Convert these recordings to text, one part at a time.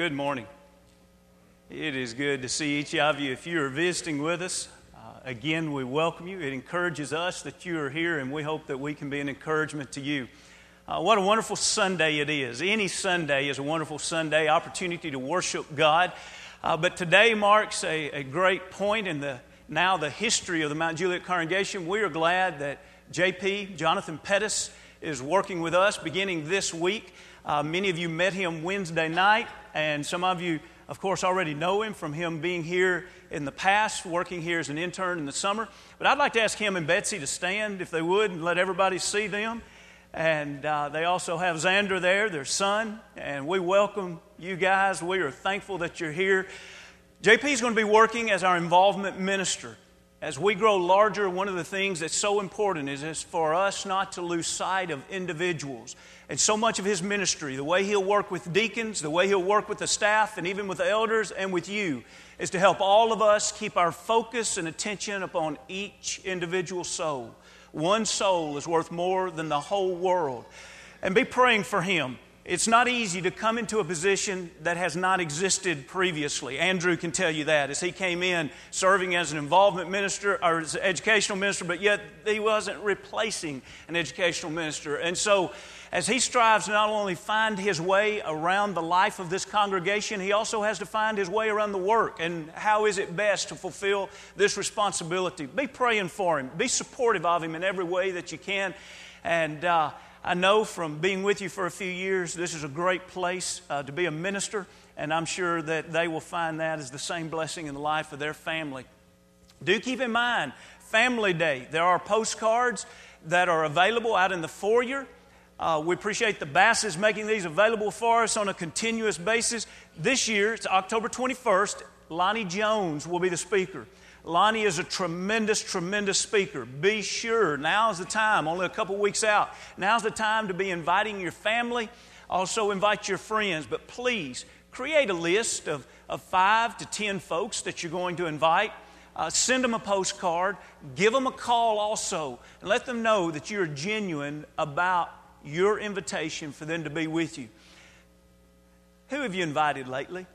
Good morning. It is good to see each of you. If you are visiting with us, uh, again, we welcome you. It encourages us that you are here, and we hope that we can be an encouragement to you. Uh, what a wonderful Sunday it is. Any Sunday is a wonderful Sunday, opportunity to worship God. Uh, but today marks a, a great point in the now the history of the Mount Juliet congregation. We are glad that JP, Jonathan Pettis, is working with us beginning this week. Uh, many of you met him Wednesday night and some of you, of course, already know him from him being here in the past, working here as an intern in the summer. But I'd like to ask him and Betsy to stand, if they would, and let everybody see them. And uh, they also have Xander there, their son, and we welcome you guys. We are thankful that you're here. JP is going to be working as our involvement minister. As we grow larger, one of the things that's so important is, is for us not to lose sight of individuals. And so much of his ministry, the way he'll work with deacons, the way he'll work with the staff, and even with the elders and with you, is to help all of us keep our focus and attention upon each individual soul. One soul is worth more than the whole world. And be praying for him. It's not easy to come into a position that has not existed previously. Andrew can tell you that as he came in serving as an involvement minister or as an educational minister, but yet he wasn't replacing an educational minister. And so as he strives to not only find his way around the life of this congregation, he also has to find his way around the work and how is it best to fulfill this responsibility. Be praying for him, be supportive of him in every way that you can. And uh, I know from being with you for a few years, this is a great place uh, to be a minister, and I'm sure that they will find that as the same blessing in the life of their family. Do keep in mind, Family Day. There are postcards that are available out in the foyer. Uh, we appreciate the Basses making these available for us on a continuous basis. This year, it's October 21st, Lonnie Jones will be the speaker. Lonnie is a tremendous, tremendous speaker. Be sure, now's the time, only a couple weeks out. Now's the time to be inviting your family. Also, invite your friends. But please, create a list of, of five to ten folks that you're going to invite. Uh, send them a postcard. Give them a call also. And let them know that you're genuine about your invitation for them to be with you. Who have you invited lately?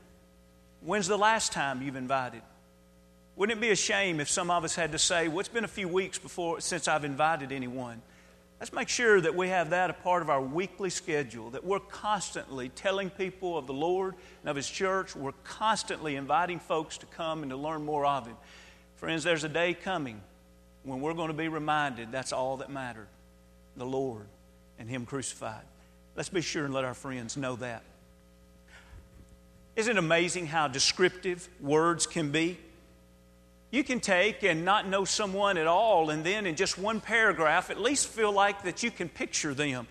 When's the last time you've invited? Wouldn't it be a shame if some of us had to say, Well, it's been a few weeks before since I've invited anyone? Let's make sure that we have that a part of our weekly schedule, that we're constantly telling people of the Lord and of His church. We're constantly inviting folks to come and to learn more of Him. Friends, there's a day coming when we're going to be reminded that's all that mattered the Lord and Him crucified. Let's be sure and let our friends know that. Isn't it amazing how descriptive words can be? You can take and not know someone at all, and then in just one paragraph, at least feel like that you can picture them.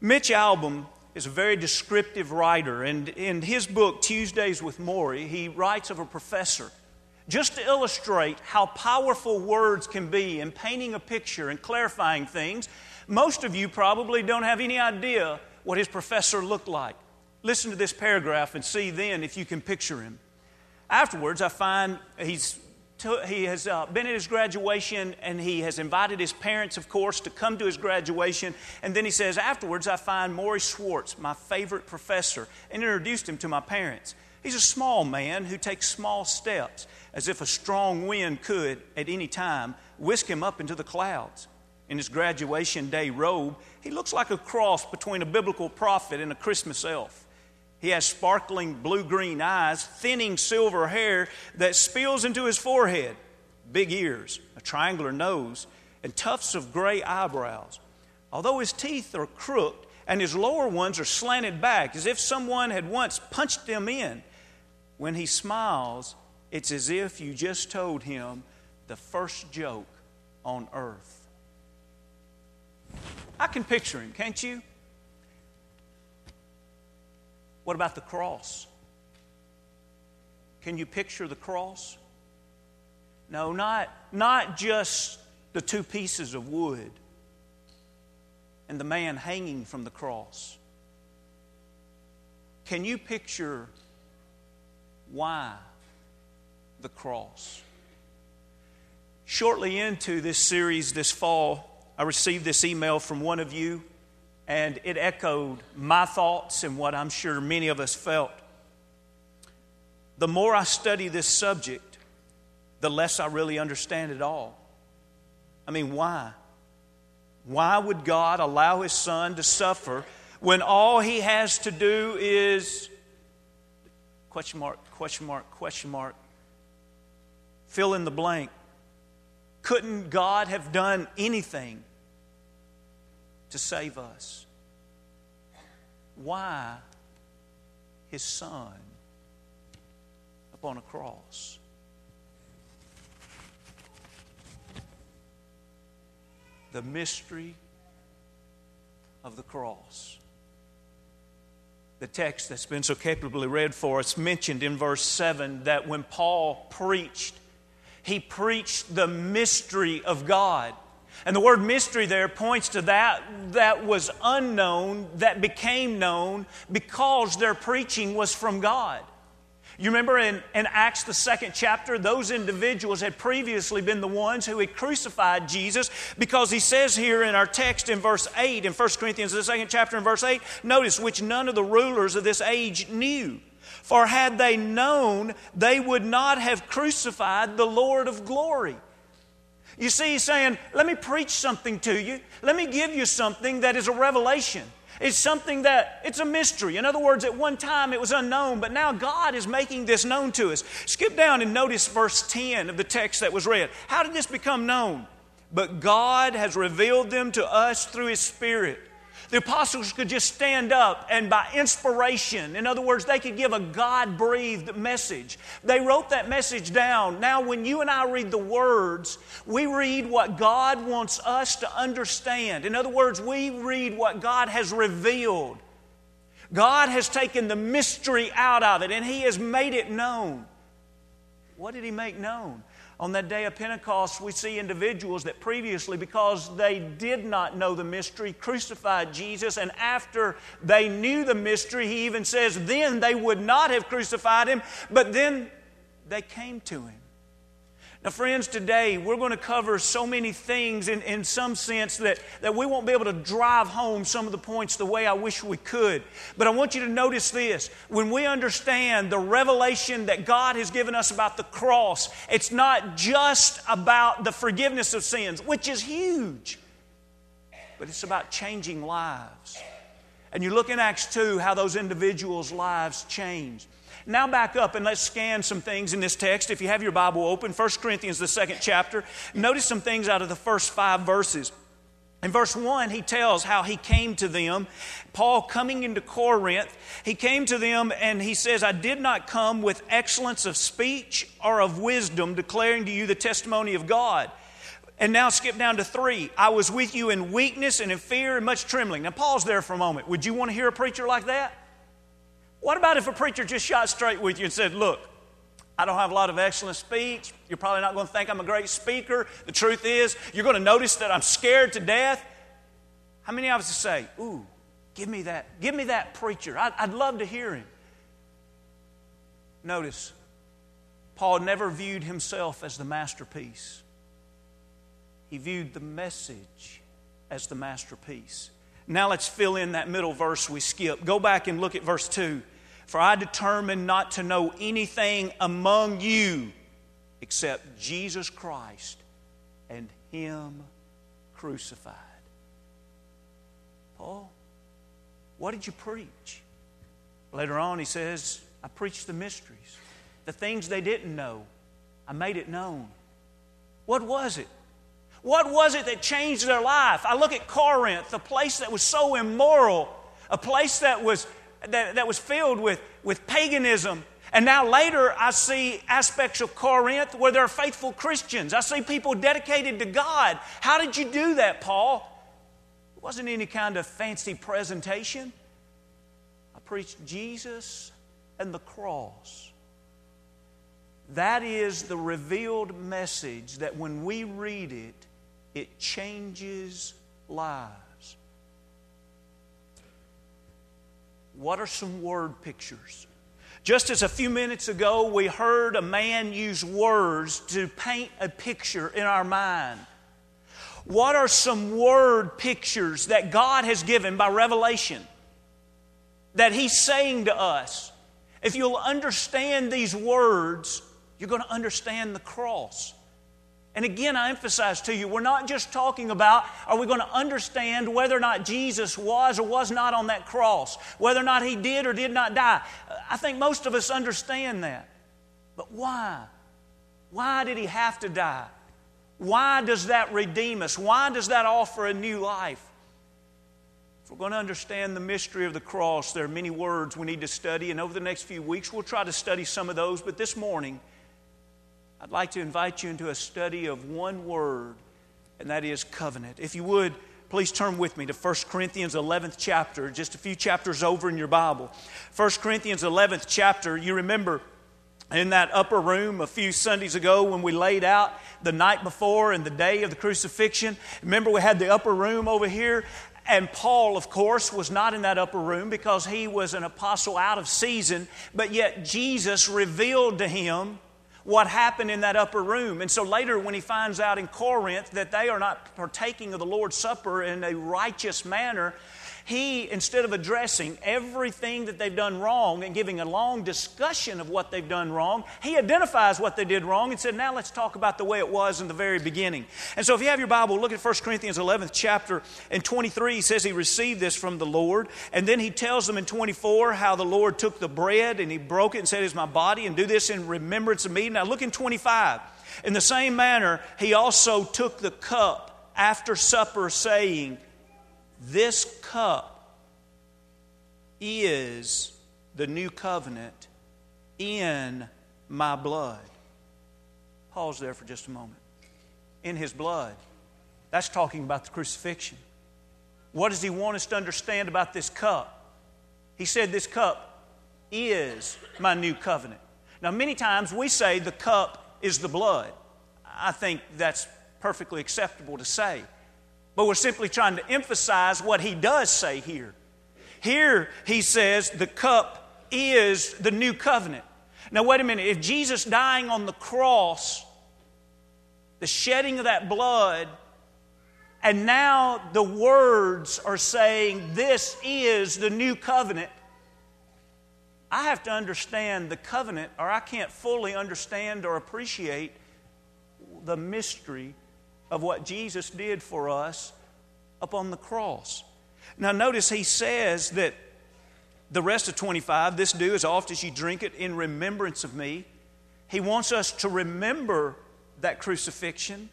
Mitch Albom is a very descriptive writer, and in his book, Tuesdays with Morrie, he writes of a professor. Just to illustrate how powerful words can be in painting a picture and clarifying things, most of you probably don't have any idea what his professor looked like. Listen to this paragraph and see then if you can picture him. Afterwards, I find he's he has uh, been at his graduation and he has invited his parents, of course, to come to his graduation. And then he says, Afterwards, I find Morrie Schwartz, my favorite professor, and introduced him to my parents. He's a small man who takes small steps, as if a strong wind could, at any time, whisk him up into the clouds in his graduation day robe, he looks like a cross between a biblical prophet and a Christmas elf. He has sparkling blue green eyes, thinning silver hair that spills into his forehead, big ears, a triangular nose, and tufts of gray eyebrows. Although his teeth are crooked and his lower ones are slanted back, as if someone had once punched them in, when he smiles, it's as if you just told him the first joke on earth. I can picture him, can't you? What about the cross? Can you picture the cross? No, not, not just the two pieces of wood and the man hanging from the cross. Can you picture why the cross? Shortly into this series this fall, I received this email from one of you, and it echoed my thoughts and what I'm sure many of us felt. The more I study this subject, the less I really understand it all. I mean, why? Why would God allow His Son to suffer when all He has to do is question mark, question mark, question mark, fill in the blank? Couldn't God have done anything to save us? Why His Son upon a cross? the mystery of the cross. The text that's been so capably read for us mentioned in verse 7 that when Paul preached, he preached the mystery of God. And the word mystery there points to that that was unknown, that became known because their preaching was from God. You remember in, in Acts, the second chapter, those individuals had previously been the ones who had crucified Jesus because he says here in our text in verse 8, in 1 Corinthians, the second chapter, in verse 8, notice, which none of the rulers of this age knew. For had they known, they would not have crucified the Lord of glory. You see, he's saying, Let me preach something to you. Let me give you something that is a revelation. It's something that, it's a mystery. In other words, at one time it was unknown, but now God is making this known to us. Skip down and notice verse 10 of the text that was read. How did this become known? But God has revealed them to us through His Spirit. The apostles could just stand up and by inspiration, in other words, they could give a God breathed message. They wrote that message down. Now, when you and I read the words, we read what God wants us to understand. In other words, we read what God has revealed. God has taken the mystery out of it and He has made it known. What did He make known? On that day of Pentecost, we see individuals that previously, because they did not know the mystery, crucified Jesus. And after they knew the mystery, he even says, then they would not have crucified him, but then they came to him. Now, friends, today we're going to cover so many things in, in some sense that, that we won't be able to drive home some of the points the way I wish we could. But I want you to notice this. When we understand the revelation that God has given us about the cross, it's not just about the forgiveness of sins, which is huge, but it's about changing lives. And you look in Acts 2 how those individuals' lives changed. Now back up and let's scan some things in this text. If you have your Bible open, 1 Corinthians, the second chapter, notice some things out of the first five verses. In verse 1, he tells how he came to them. Paul coming into Corinth, he came to them and he says, I did not come with excellence of speech or of wisdom, declaring to you the testimony of God. And now skip down to three. I was with you in weakness and in fear and much trembling. Now pause there for a moment. Would you want to hear a preacher like that? What about if a preacher just shot straight with you and said, Look, I don't have a lot of excellent speech. You're probably not going to think I'm a great speaker. The truth is, you're going to notice that I'm scared to death. How many of us say, Ooh, give me that, give me that preacher? I'd, I'd love to hear him. Notice, Paul never viewed himself as the masterpiece, he viewed the message as the masterpiece. Now let's fill in that middle verse we skipped. Go back and look at verse 2. For I determined not to know anything among you except Jesus Christ and Him crucified. Paul, what did you preach? Later on, he says, I preached the mysteries, the things they didn't know. I made it known. What was it? What was it that changed their life? I look at Corinth, a place that was so immoral, a place that was that, that was filled with, with paganism. And now later, I see aspects of Corinth where there are faithful Christians. I see people dedicated to God. How did you do that, Paul? It wasn't any kind of fancy presentation. I preached Jesus and the cross. That is the revealed message that when we read it, it changes lives. What are some word pictures? Just as a few minutes ago we heard a man use words to paint a picture in our mind. What are some word pictures that God has given by revelation that He's saying to us? If you'll understand these words, you're going to understand the cross. And again, I emphasize to you, we're not just talking about are we going to understand whether or not Jesus was or was not on that cross, whether or not he did or did not die. I think most of us understand that. But why? Why did he have to die? Why does that redeem us? Why does that offer a new life? If we're going to understand the mystery of the cross, there are many words we need to study, and over the next few weeks, we'll try to study some of those. But this morning, I'd like to invite you into a study of one word, and that is covenant. If you would, please turn with me to 1 Corinthians 11th chapter, just a few chapters over in your Bible. 1 Corinthians 11th chapter, you remember in that upper room a few Sundays ago when we laid out the night before and the day of the crucifixion. Remember, we had the upper room over here. And Paul, of course, was not in that upper room because he was an apostle out of season, but yet Jesus revealed to him what happened in that upper room. And so later, when he finds out in Corinth that they are not partaking of the Lord's Supper in a righteous manner, he, instead of addressing everything that they've done wrong and giving a long discussion of what they've done wrong, he identifies what they did wrong and said, Now let's talk about the way it was in the very beginning. And so, if you have your Bible, look at 1 Corinthians 11th chapter. and 23, he says he received this from the Lord. And then he tells them in 24 how the Lord took the bread and he broke it and said, It's my body, and do this in remembrance of me. Now, look in 25. In the same manner, he also took the cup after supper, saying, this cup is the new covenant in my blood. Pause there for just a moment. In his blood. That's talking about the crucifixion. What does he want us to understand about this cup? He said, This cup is my new covenant. Now, many times we say the cup is the blood. I think that's perfectly acceptable to say. But we're simply trying to emphasize what he does say here. Here he says the cup is the new covenant. Now, wait a minute. If Jesus dying on the cross, the shedding of that blood, and now the words are saying, This is the new covenant. I have to understand the covenant, or I can't fully understand or appreciate the mystery of what Jesus did for us upon the cross. Now, notice he says that the rest of 25, this do as oft as you drink it in remembrance of me. He wants us to remember that crucifixion,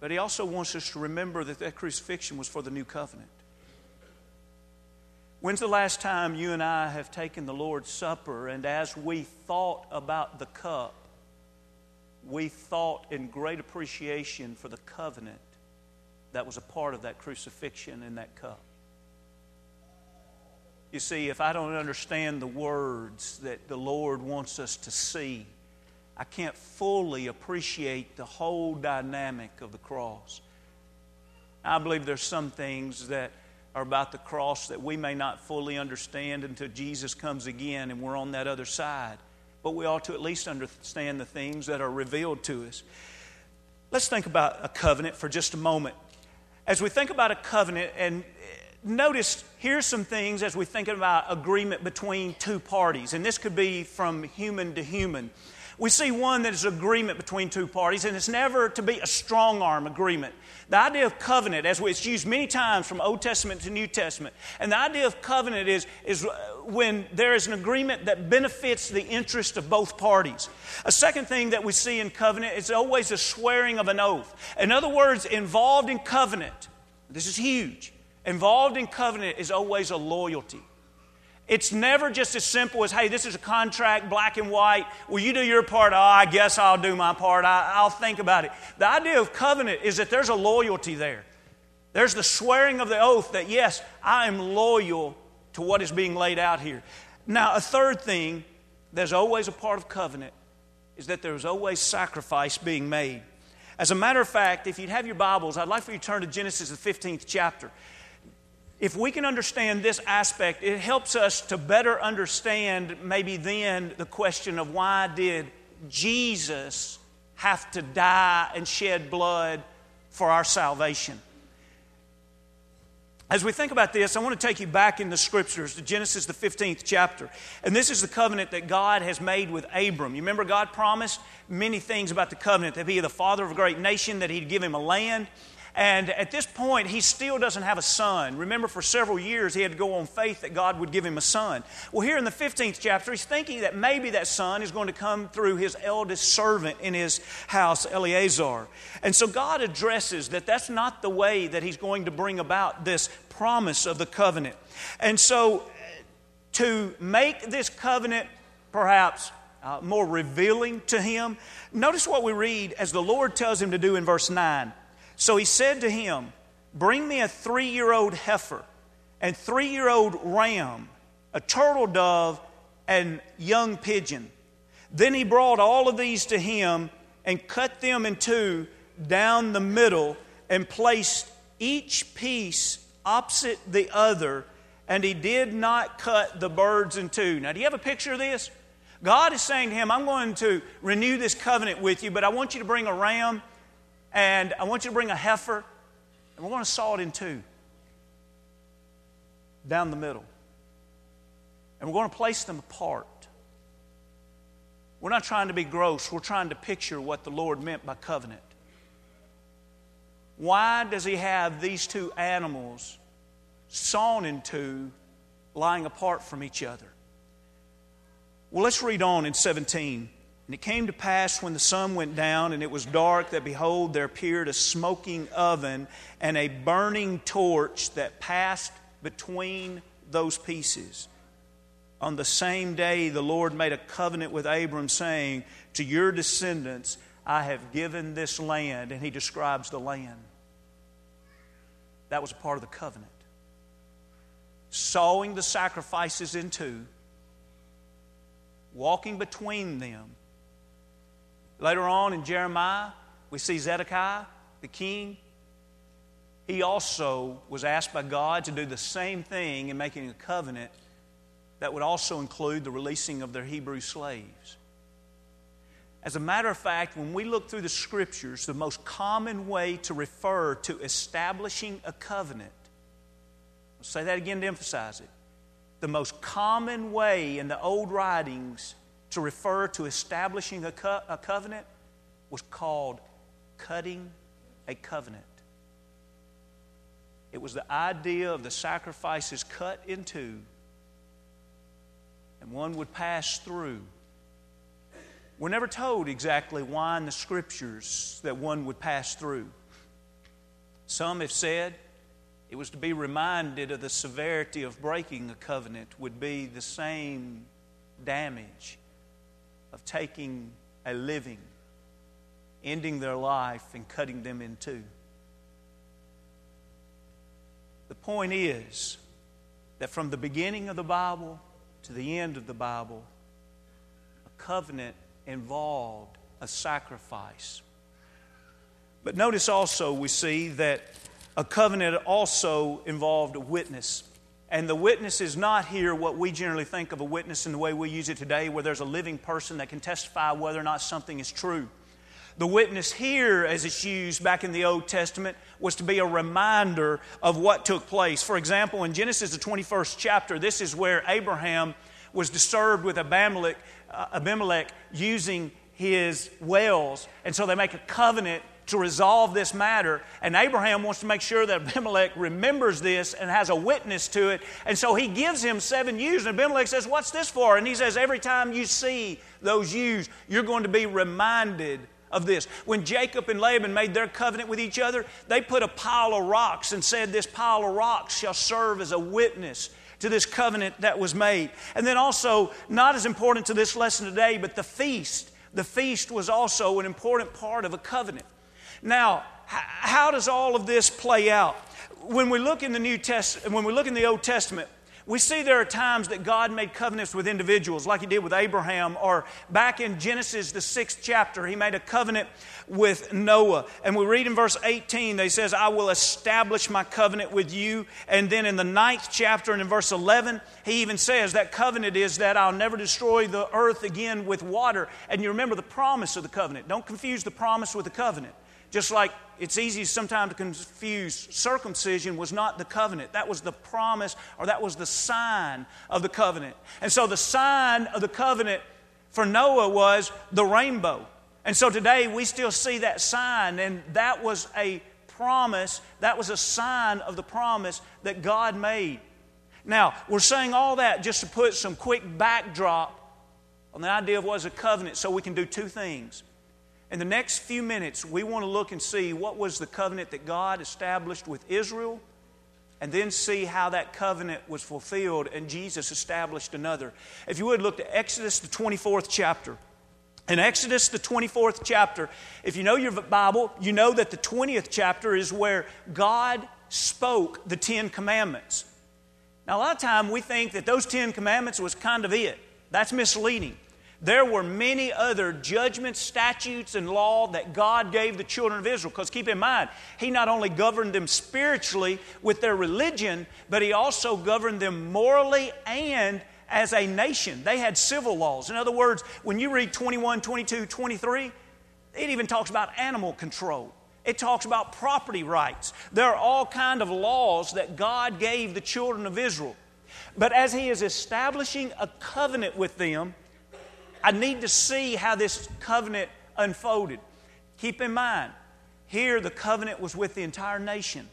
but he also wants us to remember that that crucifixion was for the new covenant. When's the last time you and I have taken the Lord's Supper and as we thought about the cup, we thought in great appreciation for the covenant that was a part of that crucifixion in that cup. You see, if I don't understand the words that the Lord wants us to see, I can't fully appreciate the whole dynamic of the cross. I believe there's some things that are about the cross that we may not fully understand until Jesus comes again and we're on that other side but we ought to at least understand the things that are revealed to us. Let's think about a covenant for just a moment. As we think about a covenant, and eh, notice here's some things as we think about agreement between two parties, and this could be from human to human. We see one that is agreement between two parties, and it's never to be a strong arm agreement. The idea of covenant, as it's used many times from Old Testament to New Testament, and the idea of covenant is, is uh, when there is an agreement that benefits the interest of both parties. A second thing that we see in covenant is always a swearing of an oath. In other words, involved in covenant, this is huge, involved in covenant is always a loyalty. It's never just as simple as, hey, this is a contract, black and white. Will you do your part? Oh, I guess I'll do my part. I, will think about it. The idea of covenant is that there's a loyalty there. There's the swearing of the oath that, yes, I am loyal to what is being laid out here. Now, a third thing that's always a part of covenant is that there's always sacrifice being made. As a matter of fact, if you'd have your Bibles, I'd like for you to turn to Genesis, the 15th chapter if we can understand this aspect, it helps us to better understand maybe then the question of why did Jesus have to die and shed blood for our salvation. As we think about this, I want to take you back in the scriptures to Genesis, the 15th chapter. And this is the covenant that God has made with Abram. You remember, God promised many things about the covenant that He'd be the father of a great nation, that He'd give him a land, and at this point, he still doesn't have a son. Remember, for several years, he had to go on faith that God would give him a son. Well, here in the 15th chapter, he's thinking that maybe that son is going to come through his eldest servant in his house, Eliezer. And so God addresses that that's not the way that he's going to bring about this promise of the covenant. And so, to make this covenant perhaps uh, more revealing to him, notice what we read as the Lord tells him to do in verse 9. So he said to him, Bring me a three year old heifer and three year old ram, a turtle dove, and young pigeon. Then he brought all of these to him and cut them in two down the middle and placed each piece opposite the other, and he did not cut the birds in two. Now, do you have a picture of this? God is saying to him, I'm going to renew this covenant with you, but I want you to bring a ram and I want you to bring a heifer, and we're going to saw it in two down the middle. And we're going to place them apart. We're not trying to be gross, we're trying to picture what the Lord meant by covenant. Why does He have these two animals sawn in two, lying apart from each other? Well, let's read on in 17. And it came to pass when the sun went down and it was dark that behold, there appeared a smoking oven and a burning torch that passed between those pieces. On the same day, the Lord made a covenant with Abram, saying, To your descendants I have given this land. And he describes the land. That was a part of the covenant. Sawing the sacrifices in two, walking between them Later on in Jeremiah, we see Zedekiah, the king. He also was asked by God to do the same thing in making a covenant that would also include the releasing of their Hebrew slaves. As a matter of fact, when we look through the scriptures, the most common way to refer to establishing a covenant, I'll say that again to emphasize it. The most common way in the old writings to refer to establishing a, co- a covenant was called cutting a covenant. It was the idea of the sacrifices cut in two, and one would pass through. We're never told exactly why in the scriptures that one would pass through. Some have said it was to be reminded of the severity of breaking a covenant, would be the same damage taking a living, ending their life, and cutting them in two. The point is that from the beginning of the Bible to the end of the Bible, a covenant involved a sacrifice. But notice also, we see that a covenant also involved a witness. And the witness is not here what we generally think of a witness in the way we use it today, where there's a living person that can testify whether or not something is true. The witness here, as it's used back in the Old Testament, was to be a reminder of what took place. For example, in Genesis, the 21st chapter, this is where Abraham was disturbed with Abimelech, uh, Abimelech using his wells. And so they make a covenant to resolve this matter. And Abraham wants to make sure that Abimelech remembers this and has a witness to it. And so he gives him seven ewes. And Abimelech says, What's this for? And he says, Every time you see those ewes, you're going to be reminded of this. When Jacob and Laban made their covenant with each other, they put a pile of rocks and said, This pile of rocks shall serve as a witness to this covenant that was made. And then also, not as important to this lesson today, but the feast. The feast was also an important part of a covenant. Now, how does all of this play out? When we look in the New Testament, when we look in the Old Testament, we see there are times that God made covenants with individuals, like He did with Abraham, or back in Genesis, the sixth chapter, He made a covenant with Noah. And we read in verse 18, they says, I will establish my covenant with you. And then in the ninth chapter and in verse 11, He even says that covenant is that I'll never destroy the earth again with water. And you remember the promise of the covenant. Don't confuse the promise with the covenant. Just like it's easy sometimes to confuse circumcision was not the covenant. That was the promise or that was the sign of the covenant. And so the sign of the covenant for Noah was the rainbow. And so today we still see that sign, and that was a promise, that was a sign of the promise that God made. Now, we're saying all that just to put some quick backdrop on the idea of what is a covenant so we can do two things. In the next few minutes, we want to look and see what was the covenant that God established with Israel, and then see how that covenant was fulfilled and Jesus established another. If you would, look to Exodus, the 24th chapter. In Exodus, the 24th chapter, if you know your Bible, you know that the 20th chapter is where God spoke the Ten Commandments. Now, a lot of time we think that those Ten Commandments was kind of it. That's misleading. There were many other judgments, statutes, and law that God gave the children of Israel. Because keep in mind, He not only governed them spiritually with their religion, but He also governed them morally and as a nation. They had civil laws. In other words, when you read 21, 22, 23, it even talks about animal control. It talks about property rights. There are all kind of laws that God gave the children of Israel. But as He is establishing a covenant with them, I need to see how this covenant unfolded. Keep in mind, here the covenant was with the entire nation.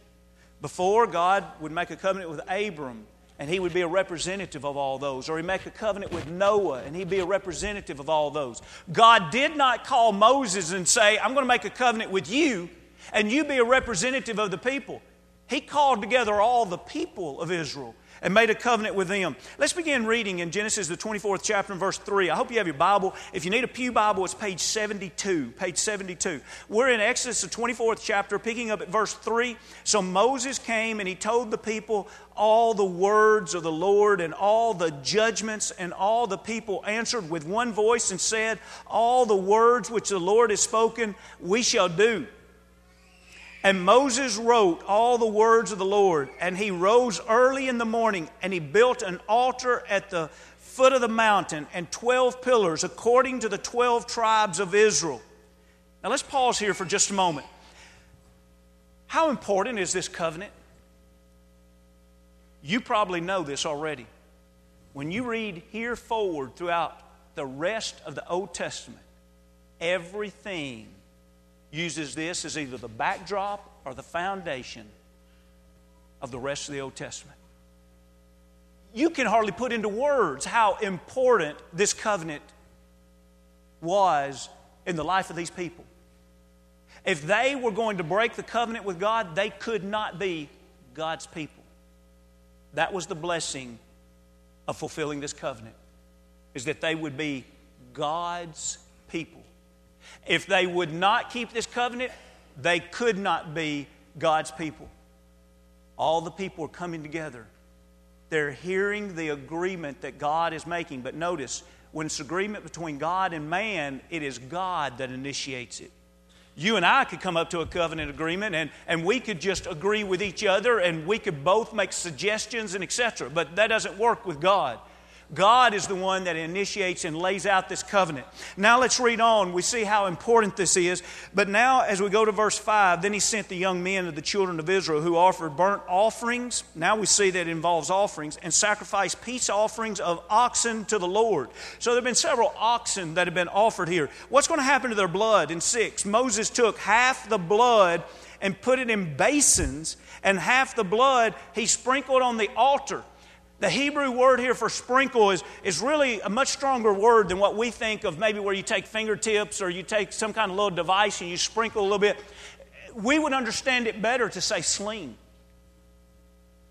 Before, God would make a covenant with Abram, and he would be a representative of all those. Or he'd make a covenant with Noah, and he'd be a representative of all those. God did not call Moses and say, I'm going to make a covenant with you, and you be a representative of the people. He called together all the people of Israel and made a covenant with them. Let's begin reading in Genesis, the 24th chapter, and verse 3. I hope you have your Bible. If you need a Pew Bible, it's page 72. Page 72. We're in Exodus, the 24th chapter, picking up at verse 3. So Moses came and he told the people all the words of the Lord and all the judgments, and all the people answered with one voice and said, All the words which the Lord has spoken, we shall do. And Moses wrote all the words of the Lord, and he rose early in the morning, and he built an altar at the foot of the mountain and 12 pillars according to the 12 tribes of Israel. Now let's pause here for just a moment. How important is this covenant? You probably know this already. When you read here forward throughout the rest of the Old Testament, everything uses this as either the backdrop or the foundation of the rest of the Old Testament. You can hardly put into words how important this covenant was in the life of these people. If they were going to break the covenant with God, they could not be God's people. That was the blessing of fulfilling this covenant, is that they would be God's people. If they would not keep this covenant, they could not be God's people. All the people are coming together. They're hearing the agreement that God is making. But notice, when it's agreement between God and man, it is God that initiates it. You and I could come up to a covenant agreement and, and we could just agree with each other and we could both make suggestions and etc. But that doesn't work with God. God is the one that initiates and lays out this covenant. Now let's read on. We see how important this is. But now, as we go to verse 5, then he sent the young men of the children of Israel who offered burnt offerings. Now we see that involves offerings and sacrificed peace offerings of oxen to the Lord. So there have been several oxen that have been offered here. What's going to happen to their blood? In 6, Moses took half the blood and put it in basins, and half the blood he sprinkled on the altar. The Hebrew word here for sprinkle is, is really a much stronger word than what we think of maybe where you take fingertips or you take some kind of little device and you sprinkle a little bit. We would understand it better to say sling.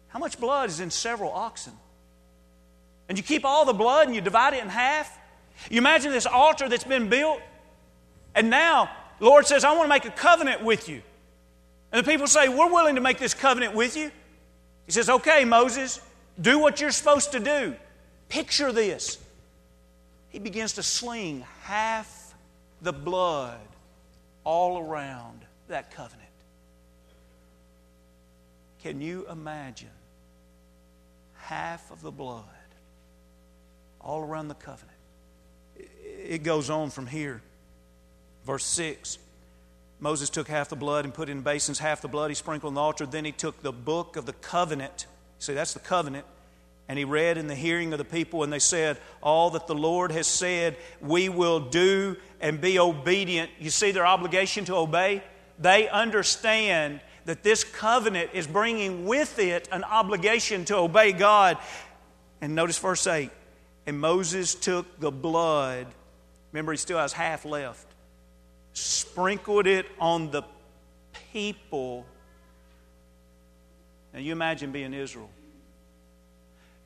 How much blood is in several oxen? And you keep all the blood and you divide it in half? You imagine this altar that's been built, and now Lord says, I want to make a covenant with you. And the people say, We're willing to make this covenant with you. He says, Okay, Moses, do what you're supposed to do. Picture this. He begins to sling half the blood all around that covenant. Can you imagine half of the blood all around the covenant? It goes on from here. Verse 6 Moses took half the blood and put it in basins, half the blood he sprinkled on the altar. Then he took the book of the covenant. See, that's the covenant. And he read in the hearing of the people, and they said, All that the Lord has said, we will do and be obedient. You see their obligation to obey? They understand that this covenant is bringing with it an obligation to obey God. And notice verse 8 And Moses took the blood, remember, he still has half left, sprinkled it on the people. Now, you imagine being Israel.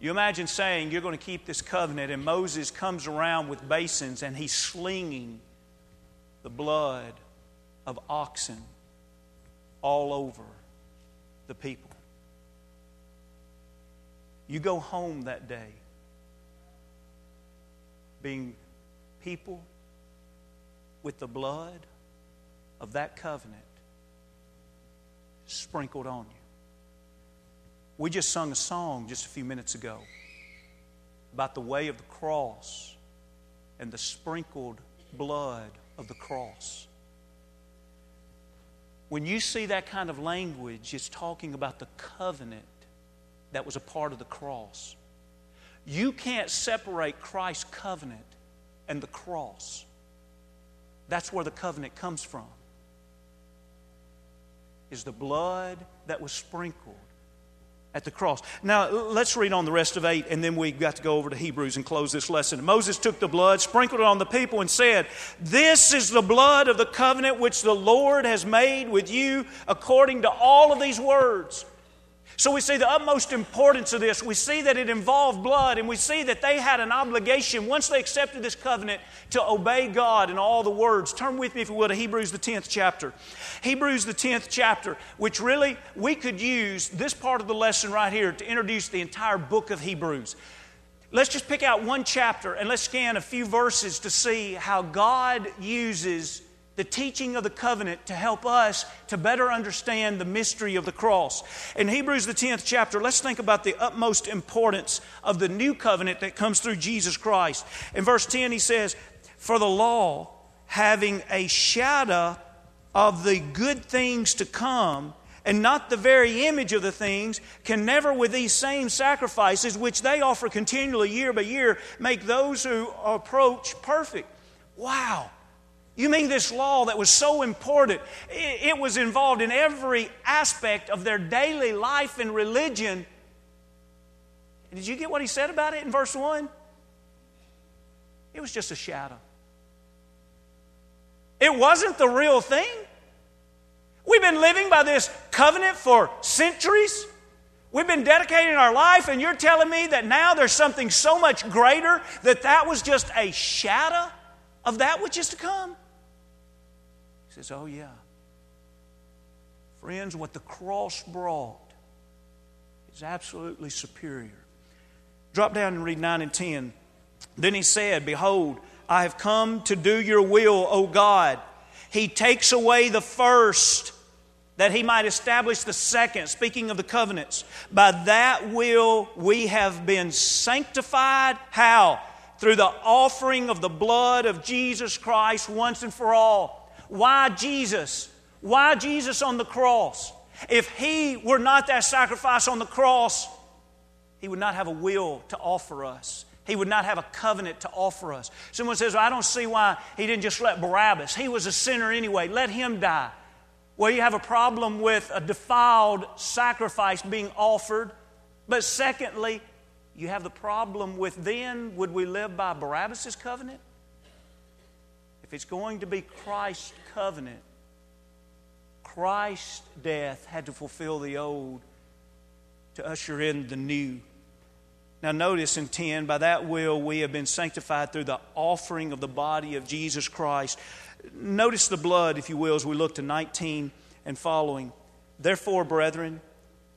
You imagine saying you're going to keep this covenant, and Moses comes around with basins and he's slinging the blood of oxen all over the people. You go home that day being people with the blood of that covenant sprinkled on you. We just sung a song just a few minutes ago about the way of the cross and the sprinkled blood of the cross. When you see that kind of language, it's talking about the covenant that was a part of the cross. You can't separate Christ's covenant and the cross. That's where the covenant comes from. Is the blood that was sprinkled at the cross. Now, let's read on the rest of 8, and then we've got to go over to Hebrews and close this lesson. Moses took the blood, sprinkled it on the people, and said, This is the blood of the covenant which the Lord has made with you according to all of these words. So we see the utmost importance of this. We see that it involved blood, and we see that they had an obligation once they accepted this covenant to obey God in all the words. Turn with me, if you will, to Hebrews, the 10th chapter. Hebrews, the 10th chapter, which really we could use this part of the lesson right here to introduce the entire book of Hebrews. Let's just pick out one chapter and let's scan a few verses to see how God uses the teaching of the covenant to help us to better understand the mystery of the cross. In Hebrews, the 10th chapter, let's think about the utmost importance of the new covenant that comes through Jesus Christ. In verse 10, he says, For the law, having a shadow of the good things to come, and not the very image of the things, can never, with these same sacrifices, which they offer continually year by year, make those who approach perfect. Wow. You mean this law that was so important? It was involved in every aspect of their daily life and religion. Did you get what he said about it in verse 1? It was just a shadow. It wasn't the real thing. We've been living by this covenant for centuries. We've been dedicating our life, and you're telling me that now there's something so much greater that that was just a shadow of that which is to come? Says, Oh, yeah. Friends, what the cross brought is absolutely superior. Drop down and read 9 and 10. Then he said, Behold, I have come to do your will, O God. He takes away the first that he might establish the second, speaking of the covenants. By that will we have been sanctified. How? Through the offering of the blood of Jesus Christ once and for all. Why Jesus? Why Jesus on the cross? If he were not that sacrifice on the cross, he would not have a will to offer us. He would not have a covenant to offer us. Someone says, well, I don't see why he didn't just let Barabbas. He was a sinner anyway. Let him die. Well, you have a problem with a defiled sacrifice being offered. But secondly, you have the problem with then, would we live by Barabbas' covenant? If it's going to be Christ's covenant, Christ's death had to fulfill the old to usher in the new. Now, notice in 10, by that will we have been sanctified through the offering of the body of Jesus Christ. Notice the blood, if you will, as we look to 19 and following. Therefore, brethren,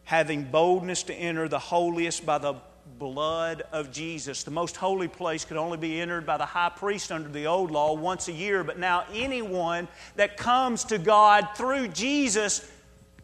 having boldness to enter the holiest by the blood of Jesus. The most holy place could only be entered by the high priest under the old law once a year, but now anyone that comes to God through Jesus'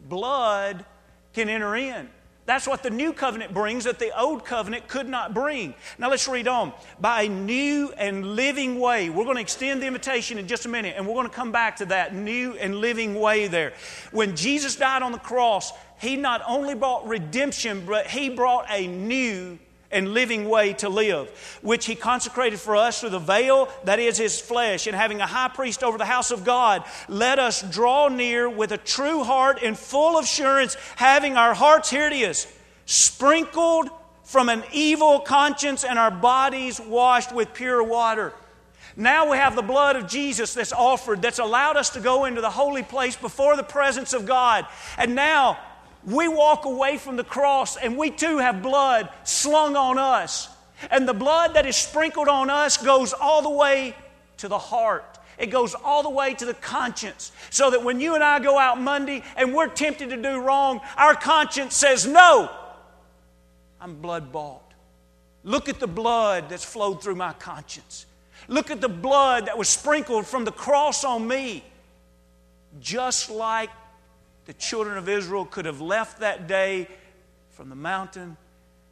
blood can enter in. That's what the new covenant brings that the old covenant could not bring. Now let's read on. By a new and living way. We're going to extend the invitation in just a minute, and we're going to come back to that new and living way there. When Jesus died on the cross, he not only brought redemption, but he brought a new and living way to live, which he consecrated for us through the veil that is his flesh. And having a high priest over the house of God, let us draw near with a true heart and full assurance, having our hearts, here it is, sprinkled from an evil conscience and our bodies washed with pure water. Now we have the blood of Jesus that's offered, that's allowed us to go into the holy place before the presence of God. And now we walk away from the cross and we too have blood slung on us. And the blood that is sprinkled on us goes all the way to the heart. It goes all the way to the conscience. So that when you and I go out Monday and we're tempted to do wrong, our conscience says, No, I'm blood bought. Look at the blood that's flowed through my conscience. Look at the blood that was sprinkled from the cross on me. Just like the children of Israel could have left that day from the mountain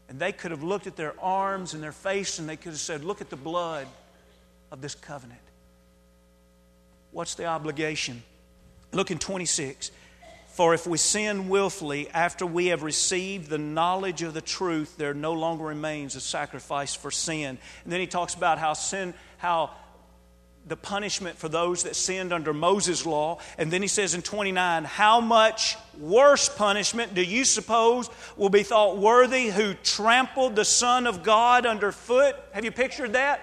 and they could have looked at their arms and their face and they could have said, Look at the blood of this covenant. What's the obligation? Look in 26. For if we sin willfully after we have received the knowledge of the truth, there no longer remains a sacrifice for sin. And then he talks about how sin, how the punishment for those that sinned under Moses' law. And then he says in 29, How much worse punishment do you suppose will be thought worthy who trampled the Son of God underfoot? Have you pictured that?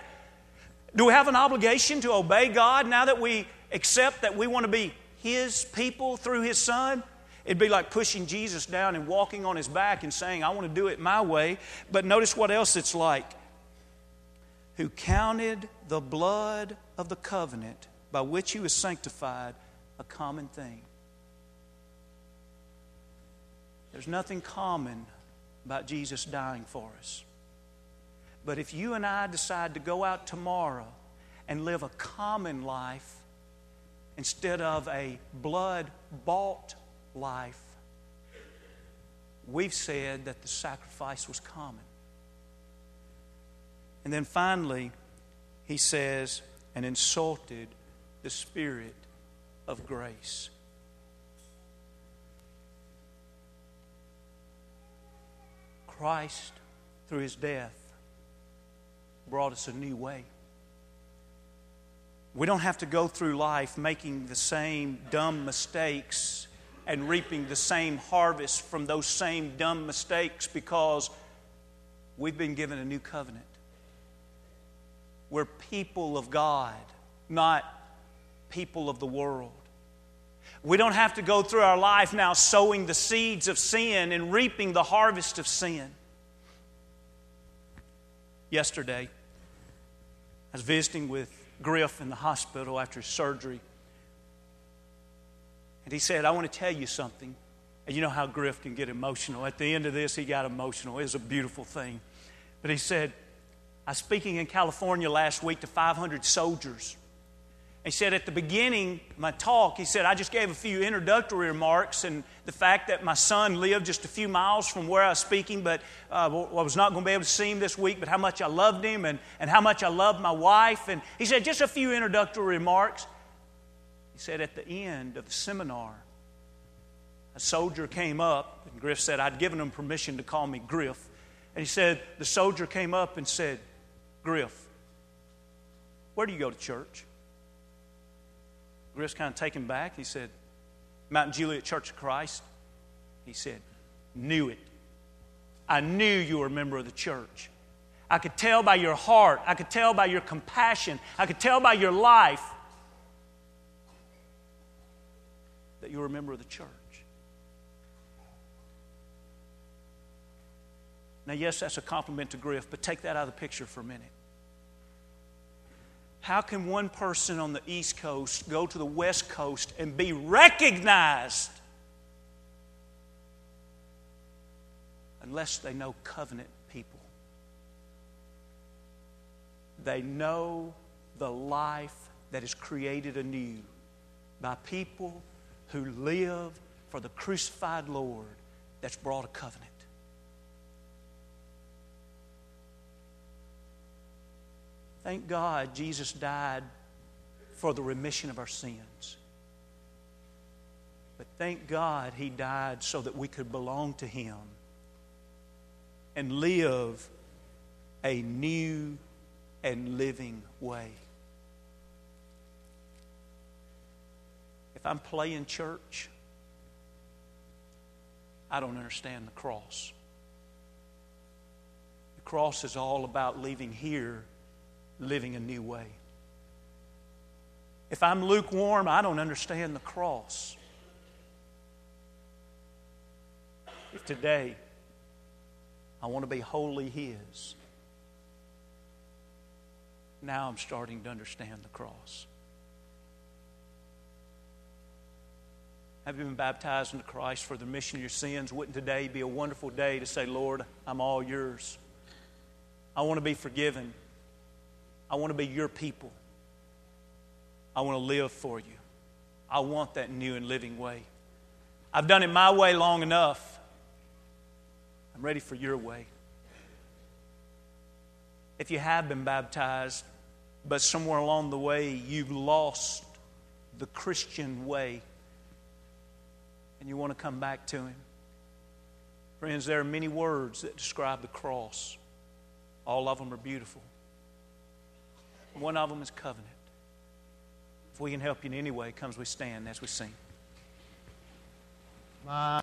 Do we have an obligation to obey God now that we accept that we want to be His people through His Son? It'd be like pushing Jesus down and walking on His back and saying, I want to do it my way. But notice what else it's like who counted the blood of the covenant by which he was sanctified a common thing. There's nothing common about Jesus dying for us. But if you and I decide to go out tomorrow and live a common life instead of a blood bought life, we've said that the sacrifice was common. And then finally, he says, and insulted the Spirit of grace. Christ, through his death, brought us a new way. We don't have to go through life making the same dumb mistakes and reaping the same harvest from those same dumb mistakes because we've been given a new covenant. We're people of God, not people of the world. We don't have to go through our life now sowing the seeds of sin and reaping the harvest of sin. Yesterday, I was visiting with Griff in the hospital after his surgery. And he said, I want to tell you something. And you know how Griff can get emotional. At the end of this, he got emotional. It was a beautiful thing. But he said, I was speaking in California last week to 500 soldiers. He said at the beginning of my talk, he said, I just gave a few introductory remarks and the fact that my son lived just a few miles from where I was speaking, but uh, I was not going to be able to see him this week, but how much I loved him and, and how much I loved my wife. And he said, just a few introductory remarks. He said, at the end of the seminar, a soldier came up, and Griff said, I'd given him permission to call me Griff. And he said, the soldier came up and said, Griff, where do you go to church? Griff's kind of taken back. He said, Mount Juliet Church of Christ. He said, Knew it. I knew you were a member of the church. I could tell by your heart, I could tell by your compassion, I could tell by your life that you were a member of the church. Now, yes, that's a compliment to Griff, but take that out of the picture for a minute. How can one person on the East Coast go to the West Coast and be recognized unless they know covenant people? They know the life that is created anew by people who live for the crucified Lord that's brought a covenant. Thank God Jesus died for the remission of our sins. But thank God he died so that we could belong to him and live a new and living way. If I'm playing church, I don't understand the cross. The cross is all about leaving here, living a new way. If I'm lukewarm, I don't understand the cross. If today I want to be wholly His, now I'm starting to understand the cross. Have you been baptized into Christ for the remission of your sins? Wouldn't today be a wonderful day to say, Lord, I'm all yours? I want to be forgiven. I want to be your people. I want to live for you. I want that new and living way. I've done it my way long enough. I'm ready for your way. If you have been baptized, but somewhere along the way you've lost the Christian way and you want to come back to Him, friends, there are many words that describe the cross. All of them are beautiful. One of them is covenant. If we can help you in any way, comes we stand as we sing. My